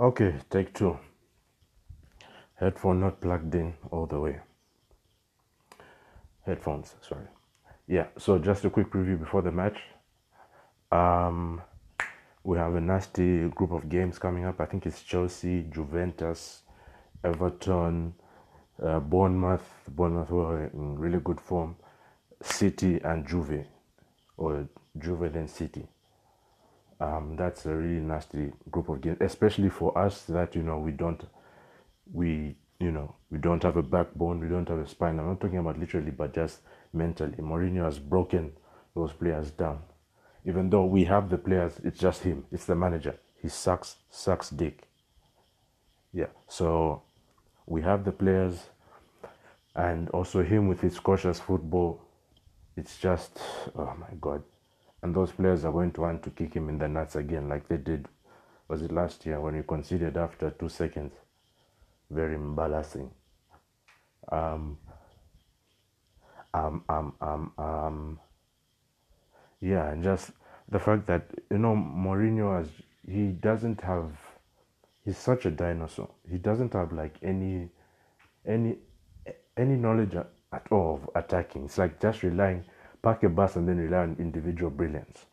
Okay, take two. Headphone not plugged in all the way. Headphones, sorry. Yeah, so just a quick preview before the match. Um, we have a nasty group of games coming up. I think it's Chelsea, Juventus, Everton, uh, Bournemouth. Bournemouth were in really good form. City and Juve, or Juve then City. Um, that's a really nasty group of games, especially for us that you know we don't, we you know we don't have a backbone, we don't have a spine. I'm not talking about literally, but just mentally. Mourinho has broken those players down. Even though we have the players, it's just him. It's the manager. He sucks, sucks dick. Yeah. So we have the players, and also him with his cautious football. It's just, oh my god. And those players are going to want to kick him in the nuts again, like they did. Was it last year when we conceded after two seconds? Very embarrassing. Um, um, um, um, um, yeah, and just the fact that you know Mourinho has he doesn't have he's such a dinosaur. He doesn't have like any any any knowledge at all of attacking. It's like just relying park a bus and then rely on individual brilliance.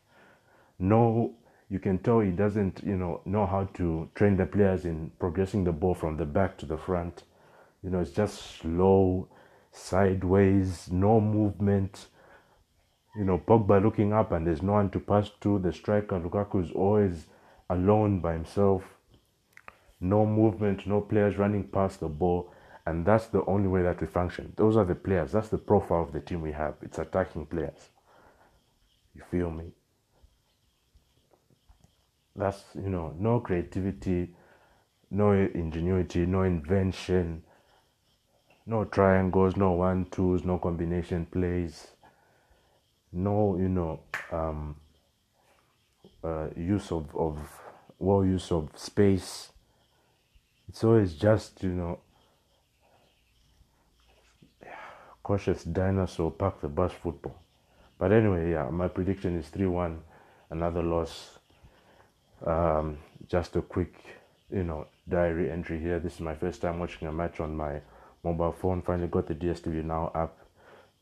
No, you can tell he doesn't you know know how to train the players in progressing the ball from the back to the front. You know, it's just slow, sideways, no movement you know, Pogba looking up and there's no one to pass to. The striker Lukaku is always alone by himself. No movement, no players running past the ball. And that's the only way that we function. Those are the players. That's the profile of the team we have. It's attacking players. You feel me? That's, you know, no creativity, no ingenuity, no invention, no triangles, no one twos, no combination plays no you know um, uh, use of, of well use of space it's always just you know cautious dinosaur park the bus football. But anyway yeah my prediction is 3-1 another loss. Um, just a quick you know diary entry here. This is my first time watching a match on my mobile phone. Finally got the dstv now app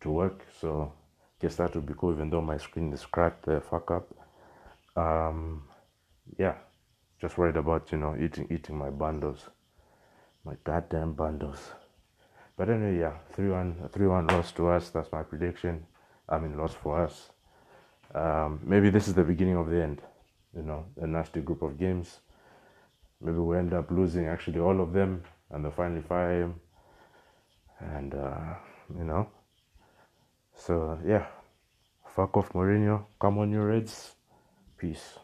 to work. So guess that would be cool even though my screen is cracked the fuck up. Um yeah just worried about you know eating eating my bundles. My goddamn bundles but anyway yeah 3-1 3-1 loss to us that's my prediction i mean loss for us um maybe this is the beginning of the end you know a nasty group of games maybe we end up losing actually all of them and they finally fire him and uh you know so yeah, fuck off Mourinho. Come on, you Reds. Peace.